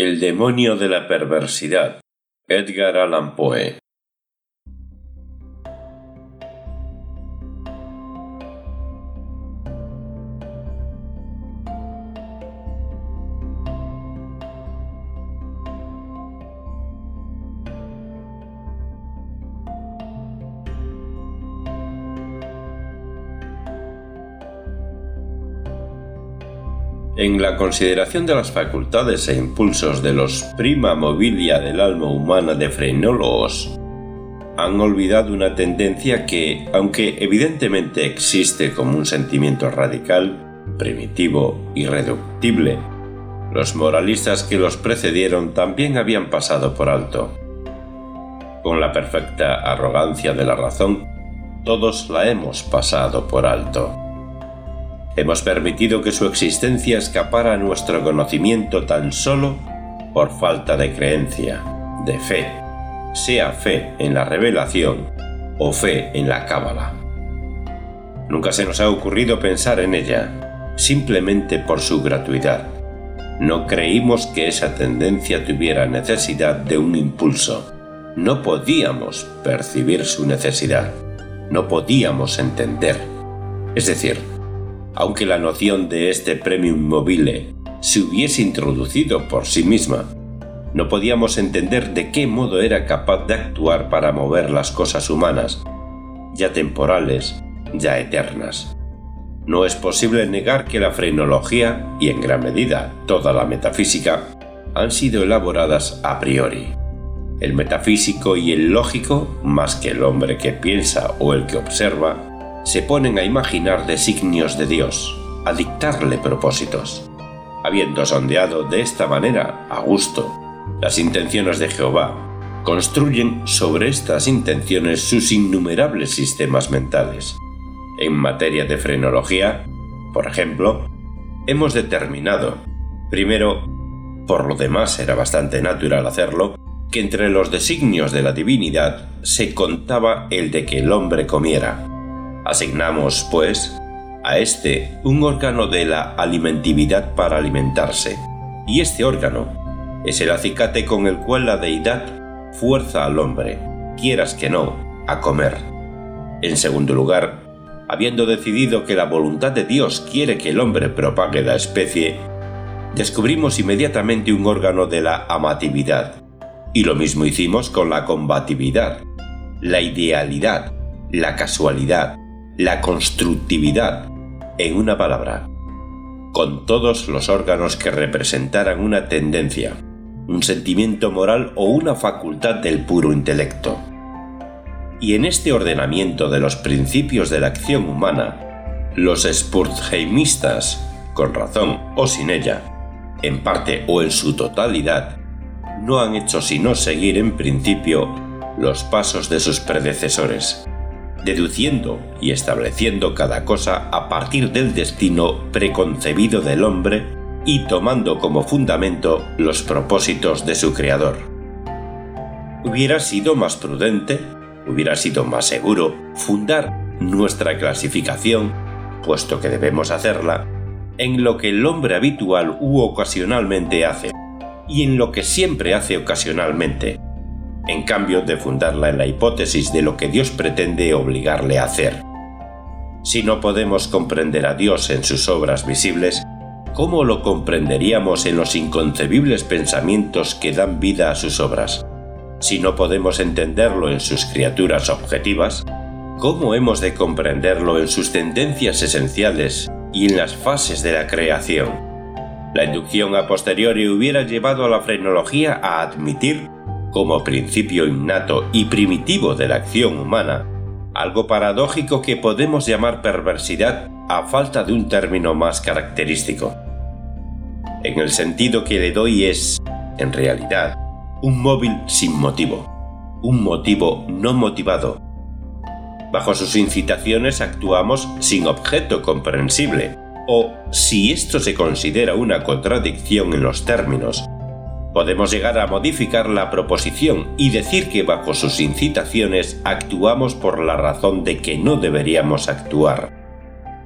El demonio de la perversidad. Edgar Allan Poe. En la consideración de las facultades e impulsos de los prima mobilia del alma humana de frenólogos, han olvidado una tendencia que, aunque evidentemente existe como un sentimiento radical, primitivo, irreductible, los moralistas que los precedieron también habían pasado por alto. Con la perfecta arrogancia de la razón, todos la hemos pasado por alto. Hemos permitido que su existencia escapara a nuestro conocimiento tan solo por falta de creencia, de fe, sea fe en la revelación o fe en la cábala. Nunca se nos ha ocurrido pensar en ella, simplemente por su gratuidad. No creímos que esa tendencia tuviera necesidad de un impulso. No podíamos percibir su necesidad. No podíamos entender. Es decir, aunque la noción de este premium mobile se hubiese introducido por sí misma, no podíamos entender de qué modo era capaz de actuar para mover las cosas humanas, ya temporales, ya eternas. No es posible negar que la frenología, y en gran medida toda la metafísica, han sido elaboradas a priori. El metafísico y el lógico, más que el hombre que piensa o el que observa, se ponen a imaginar designios de Dios, a dictarle propósitos. Habiendo sondeado de esta manera, a gusto, las intenciones de Jehová, construyen sobre estas intenciones sus innumerables sistemas mentales. En materia de frenología, por ejemplo, hemos determinado, primero, por lo demás era bastante natural hacerlo, que entre los designios de la divinidad se contaba el de que el hombre comiera, Asignamos, pues, a este un órgano de la alimentividad para alimentarse, y este órgano es el acicate con el cual la deidad fuerza al hombre, quieras que no, a comer. En segundo lugar, habiendo decidido que la voluntad de Dios quiere que el hombre propague la especie, descubrimos inmediatamente un órgano de la amatividad, y lo mismo hicimos con la combatividad, la idealidad, la casualidad, la constructividad, en una palabra, con todos los órganos que representaran una tendencia, un sentimiento moral o una facultad del puro intelecto. Y en este ordenamiento de los principios de la acción humana, los Spurtheimistas, con razón o sin ella, en parte o en su totalidad, no han hecho sino seguir en principio los pasos de sus predecesores deduciendo y estableciendo cada cosa a partir del destino preconcebido del hombre y tomando como fundamento los propósitos de su creador. Hubiera sido más prudente, hubiera sido más seguro fundar nuestra clasificación, puesto que debemos hacerla, en lo que el hombre habitual u ocasionalmente hace, y en lo que siempre hace ocasionalmente, en cambio de fundarla en la hipótesis de lo que Dios pretende obligarle a hacer. Si no podemos comprender a Dios en sus obras visibles, ¿cómo lo comprenderíamos en los inconcebibles pensamientos que dan vida a sus obras? Si no podemos entenderlo en sus criaturas objetivas, ¿cómo hemos de comprenderlo en sus tendencias esenciales y en las fases de la creación? La inducción a posteriori hubiera llevado a la frenología a admitir como principio innato y primitivo de la acción humana, algo paradójico que podemos llamar perversidad a falta de un término más característico. En el sentido que le doy es, en realidad, un móvil sin motivo, un motivo no motivado. Bajo sus incitaciones actuamos sin objeto comprensible, o, si esto se considera una contradicción en los términos, podemos llegar a modificar la proposición y decir que bajo sus incitaciones actuamos por la razón de que no deberíamos actuar.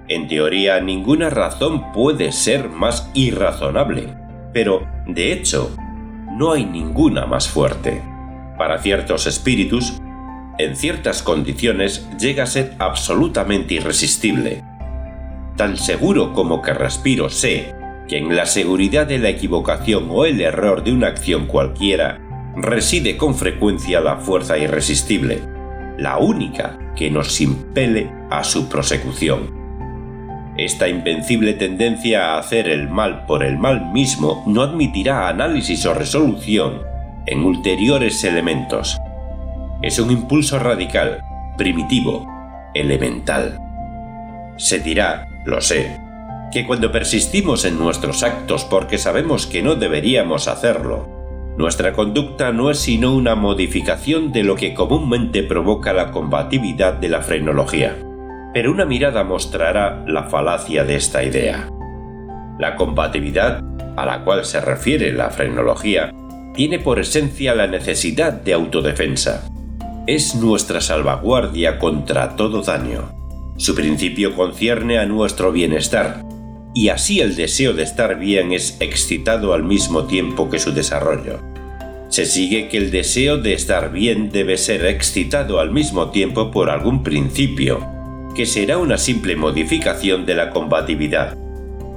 En teoría, ninguna razón puede ser más irrazonable, pero, de hecho, no hay ninguna más fuerte. Para ciertos espíritus, en ciertas condiciones llega a ser absolutamente irresistible. Tan seguro como que respiro sé que en la seguridad de la equivocación o el error de una acción cualquiera reside con frecuencia la fuerza irresistible, la única que nos impele a su prosecución. Esta invencible tendencia a hacer el mal por el mal mismo no admitirá análisis o resolución en ulteriores elementos. Es un impulso radical, primitivo, elemental. Se dirá, lo sé, que cuando persistimos en nuestros actos porque sabemos que no deberíamos hacerlo, nuestra conducta no es sino una modificación de lo que comúnmente provoca la combatividad de la frenología. Pero una mirada mostrará la falacia de esta idea. La combatividad, a la cual se refiere la frenología, tiene por esencia la necesidad de autodefensa. Es nuestra salvaguardia contra todo daño. Su principio concierne a nuestro bienestar, y así el deseo de estar bien es excitado al mismo tiempo que su desarrollo. Se sigue que el deseo de estar bien debe ser excitado al mismo tiempo por algún principio, que será una simple modificación de la combatividad.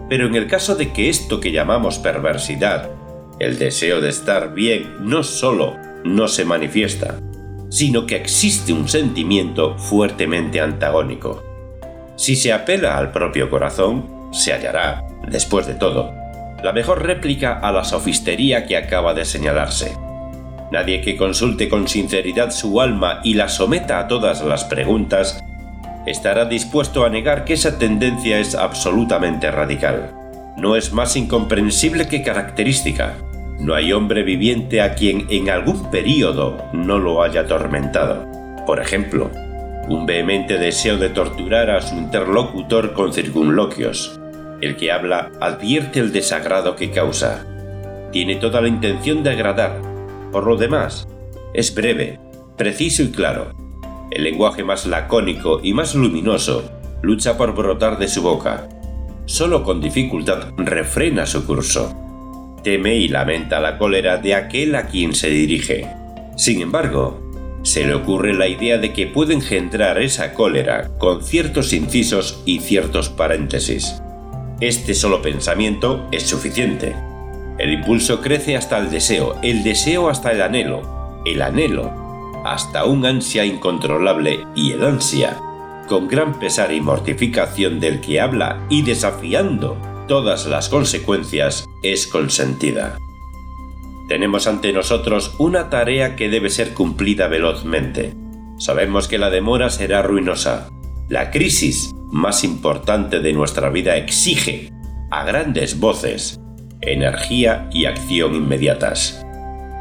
Pero en el caso de que esto que llamamos perversidad, el deseo de estar bien, no solo no se manifiesta, sino que existe un sentimiento fuertemente antagónico. Si se apela al propio corazón, se hallará, después de todo, la mejor réplica a la sofistería que acaba de señalarse. Nadie que consulte con sinceridad su alma y la someta a todas las preguntas estará dispuesto a negar que esa tendencia es absolutamente radical. No es más incomprensible que característica. No hay hombre viviente a quien en algún período no lo haya atormentado. Por ejemplo, un vehemente deseo de torturar a su interlocutor con circunloquios, el que habla advierte el desagrado que causa. Tiene toda la intención de agradar. Por lo demás, es breve, preciso y claro. El lenguaje más lacónico y más luminoso lucha por brotar de su boca. Solo con dificultad refrena su curso. Teme y lamenta la cólera de aquel a quien se dirige. Sin embargo, se le ocurre la idea de que puede engendrar esa cólera con ciertos incisos y ciertos paréntesis. Este solo pensamiento es suficiente. El impulso crece hasta el deseo, el deseo hasta el anhelo, el anhelo hasta un ansia incontrolable y el ansia, con gran pesar y mortificación del que habla y desafiando todas las consecuencias, es consentida. Tenemos ante nosotros una tarea que debe ser cumplida velozmente. Sabemos que la demora será ruinosa. La crisis más importante de nuestra vida exige, a grandes voces, energía y acción inmediatas.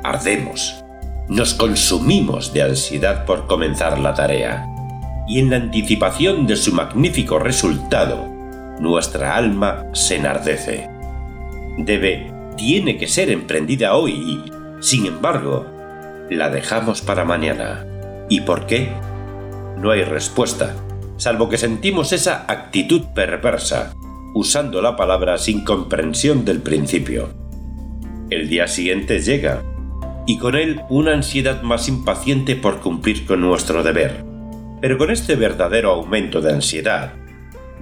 Ardemos, nos consumimos de ansiedad por comenzar la tarea, y en la anticipación de su magnífico resultado, nuestra alma se enardece. Debe, tiene que ser emprendida hoy y, sin embargo, la dejamos para mañana. ¿Y por qué? No hay respuesta salvo que sentimos esa actitud perversa, usando la palabra sin comprensión del principio. El día siguiente llega, y con él una ansiedad más impaciente por cumplir con nuestro deber. Pero con este verdadero aumento de ansiedad,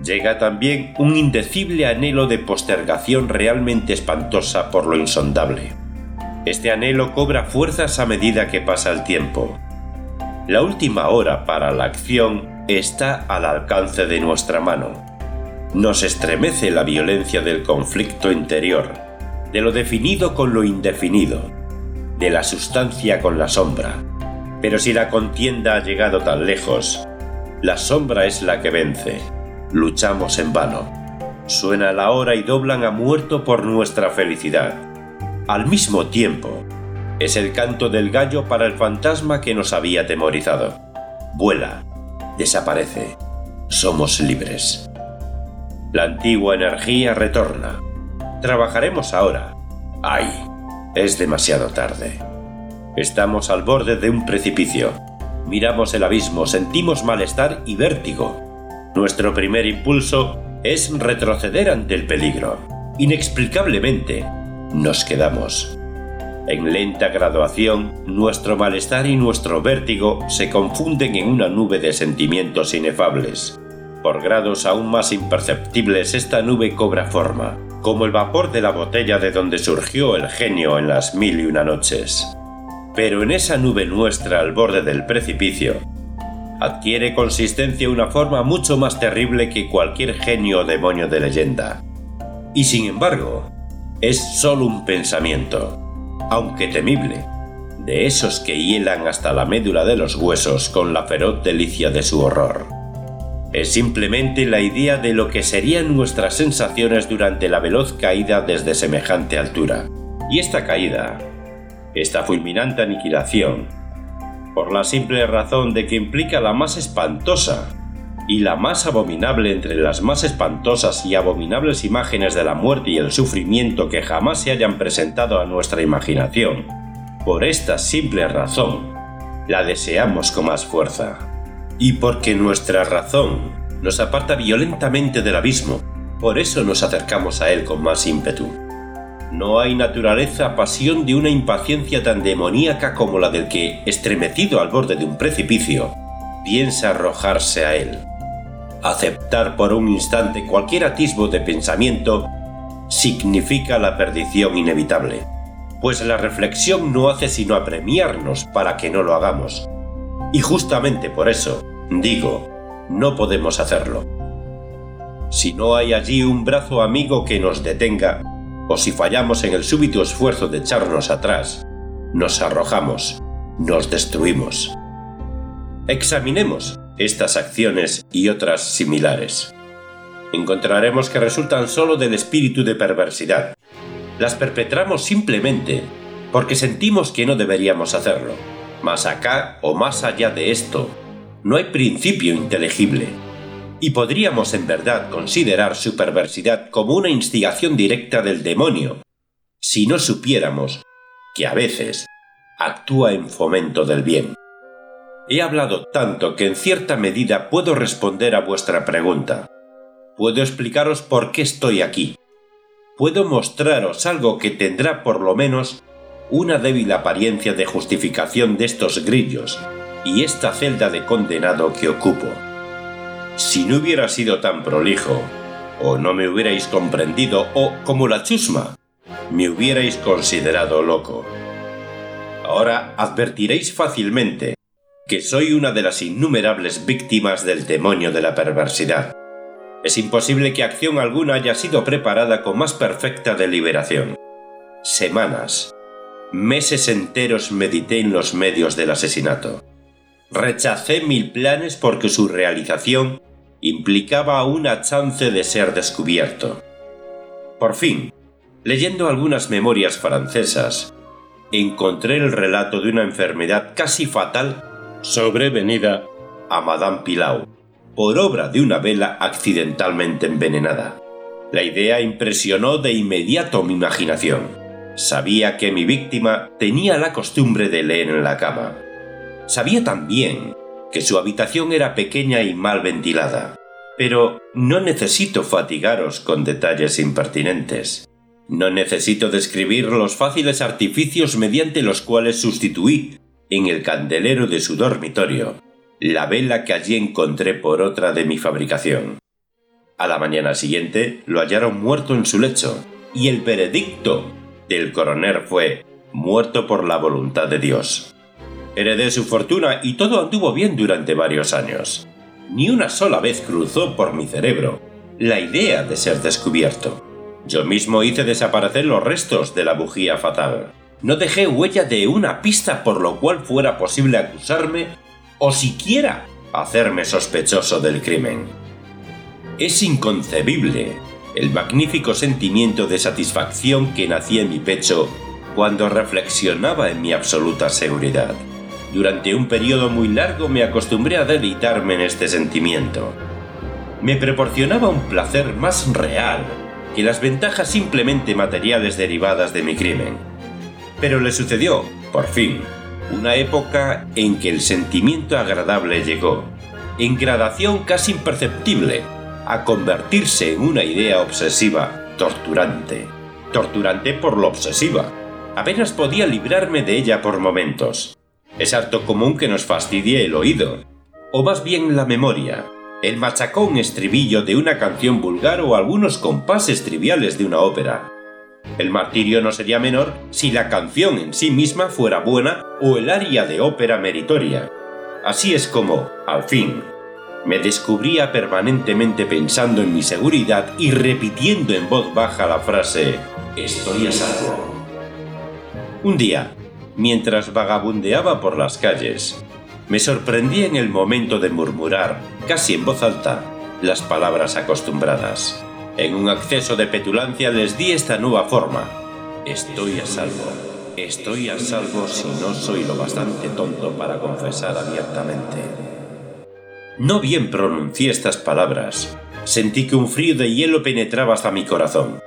llega también un indecible anhelo de postergación realmente espantosa por lo insondable. Este anhelo cobra fuerzas a medida que pasa el tiempo. La última hora para la acción está al alcance de nuestra mano. Nos estremece la violencia del conflicto interior, de lo definido con lo indefinido, de la sustancia con la sombra. Pero si la contienda ha llegado tan lejos, la sombra es la que vence. Luchamos en vano. Suena la hora y doblan a muerto por nuestra felicidad. Al mismo tiempo, es el canto del gallo para el fantasma que nos había temorizado. Vuela, desaparece. Somos libres. La antigua energía retorna. Trabajaremos ahora. ¡Ay! Es demasiado tarde. Estamos al borde de un precipicio. Miramos el abismo, sentimos malestar y vértigo. Nuestro primer impulso es retroceder ante el peligro. Inexplicablemente, nos quedamos. En lenta graduación, nuestro malestar y nuestro vértigo se confunden en una nube de sentimientos inefables. Por grados aún más imperceptibles esta nube cobra forma, como el vapor de la botella de donde surgió el genio en las mil y una noches. Pero en esa nube nuestra al borde del precipicio, adquiere consistencia una forma mucho más terrible que cualquier genio o demonio de leyenda. Y sin embargo, es solo un pensamiento, aunque temible, de esos que hielan hasta la médula de los huesos con la feroz delicia de su horror. Es simplemente la idea de lo que serían nuestras sensaciones durante la veloz caída desde semejante altura. Y esta caída, esta fulminante aniquilación, por la simple razón de que implica la más espantosa y la más abominable entre las más espantosas y abominables imágenes de la muerte y el sufrimiento que jamás se hayan presentado a nuestra imaginación. Por esta simple razón, la deseamos con más fuerza. Y porque nuestra razón nos aparta violentamente del abismo, por eso nos acercamos a él con más ímpetu. No hay naturaleza pasión de una impaciencia tan demoníaca como la del que, estremecido al borde de un precipicio, piensa arrojarse a él. Aceptar por un instante cualquier atisbo de pensamiento significa la perdición inevitable, pues la reflexión no hace sino apremiarnos para que no lo hagamos. Y justamente por eso, digo, no podemos hacerlo. Si no hay allí un brazo amigo que nos detenga, o si fallamos en el súbito esfuerzo de echarnos atrás, nos arrojamos, nos destruimos. Examinemos estas acciones y otras similares. Encontraremos que resultan solo del espíritu de perversidad. Las perpetramos simplemente porque sentimos que no deberíamos hacerlo. Más acá o más allá de esto, no hay principio inteligible. Y podríamos en verdad considerar su perversidad como una instigación directa del demonio, si no supiéramos que a veces actúa en fomento del bien. He hablado tanto que en cierta medida puedo responder a vuestra pregunta. Puedo explicaros por qué estoy aquí. Puedo mostraros algo que tendrá por lo menos una débil apariencia de justificación de estos grillos y esta celda de condenado que ocupo. Si no hubiera sido tan prolijo, o no me hubierais comprendido, o, como la chusma, me hubierais considerado loco. Ahora advertiréis fácilmente que soy una de las innumerables víctimas del demonio de la perversidad. Es imposible que acción alguna haya sido preparada con más perfecta deliberación. Semanas, meses enteros medité en los medios del asesinato. Rechacé mil planes porque su realización implicaba una chance de ser descubierto. Por fin, leyendo algunas memorias francesas, encontré el relato de una enfermedad casi fatal sobrevenida a Madame Pilau por obra de una vela accidentalmente envenenada. La idea impresionó de inmediato mi imaginación. Sabía que mi víctima tenía la costumbre de leer en la cama. Sabía también que su habitación era pequeña y mal ventilada. Pero no necesito fatigaros con detalles impertinentes. No necesito describir los fáciles artificios mediante los cuales sustituí en el candelero de su dormitorio la vela que allí encontré por otra de mi fabricación. A la mañana siguiente lo hallaron muerto en su lecho, y el veredicto del coronel fue muerto por la voluntad de Dios. Heredé su fortuna y todo anduvo bien durante varios años. Ni una sola vez cruzó por mi cerebro la idea de ser descubierto. Yo mismo hice desaparecer los restos de la bujía fatal no dejé huella de una pista por lo cual fuera posible acusarme o siquiera hacerme sospechoso del crimen. Es inconcebible el magnífico sentimiento de satisfacción que nacía en mi pecho cuando reflexionaba en mi absoluta seguridad. Durante un periodo muy largo me acostumbré a deleitarme en este sentimiento. Me proporcionaba un placer más real que las ventajas simplemente materiales derivadas de mi crimen pero le sucedió, por fin, una época en que el sentimiento agradable llegó, en gradación casi imperceptible, a convertirse en una idea obsesiva, torturante. Torturante por lo obsesiva, Apenas podía librarme de ella por momentos. Es harto común que nos fastidie el oído, o más bien la memoria, el machacón estribillo de una canción vulgar o algunos compases triviales de una ópera. El martirio no sería menor si la canción en sí misma fuera buena o el aria de ópera meritoria. Así es como, al fin, me descubría permanentemente pensando en mi seguridad y repitiendo en voz baja la frase Estoy a salvo. Un día, mientras vagabundeaba por las calles, me sorprendí en el momento de murmurar, casi en voz alta, las palabras acostumbradas. En un acceso de petulancia les di esta nueva forma. Estoy a salvo. Estoy a salvo si no soy lo bastante tonto para confesar abiertamente. No bien pronuncié estas palabras, sentí que un frío de hielo penetraba hasta mi corazón.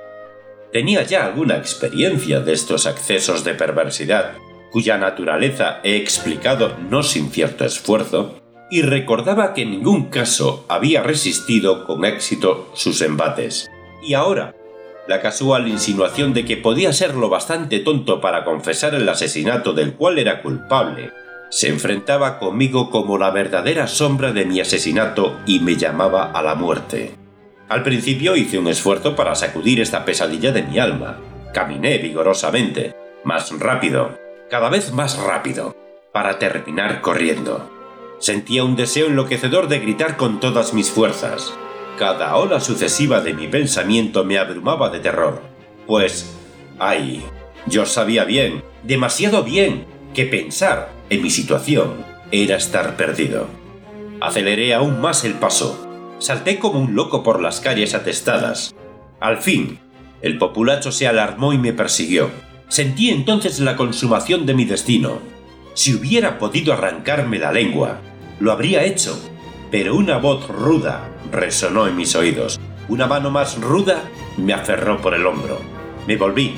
Tenía ya alguna experiencia de estos accesos de perversidad, cuya naturaleza he explicado no sin cierto esfuerzo, y recordaba que en ningún caso había resistido con éxito sus embates. Y ahora, la casual insinuación de que podía ser lo bastante tonto para confesar el asesinato del cual era culpable, se enfrentaba conmigo como la verdadera sombra de mi asesinato y me llamaba a la muerte. Al principio hice un esfuerzo para sacudir esta pesadilla de mi alma. Caminé vigorosamente, más rápido, cada vez más rápido, para terminar corriendo. Sentía un deseo enloquecedor de gritar con todas mis fuerzas. Cada ola sucesiva de mi pensamiento me abrumaba de terror. Pues, ay, yo sabía bien, demasiado bien, que pensar en mi situación era estar perdido. Aceleré aún más el paso. Salté como un loco por las calles atestadas. Al fin, el populacho se alarmó y me persiguió. Sentí entonces la consumación de mi destino. Si hubiera podido arrancarme la lengua, lo habría hecho, pero una voz ruda resonó en mis oídos. Una mano más ruda me aferró por el hombro. Me volví.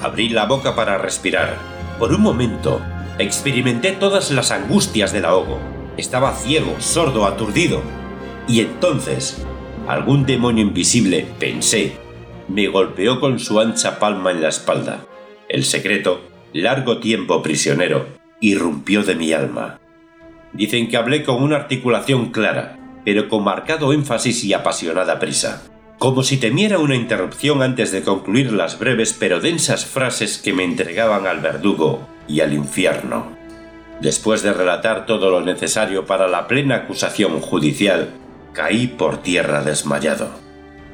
Abrí la boca para respirar. Por un momento, experimenté todas las angustias del ahogo. Estaba ciego, sordo, aturdido. Y entonces, algún demonio invisible, pensé, me golpeó con su ancha palma en la espalda. El secreto, largo tiempo prisionero, irrumpió de mi alma. Dicen que hablé con una articulación clara, pero con marcado énfasis y apasionada prisa, como si temiera una interrupción antes de concluir las breves pero densas frases que me entregaban al verdugo y al infierno. Después de relatar todo lo necesario para la plena acusación judicial, caí por tierra desmayado.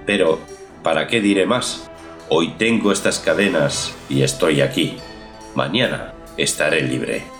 Pero, ¿para qué diré más? Hoy tengo estas cadenas y estoy aquí. Mañana estaré libre.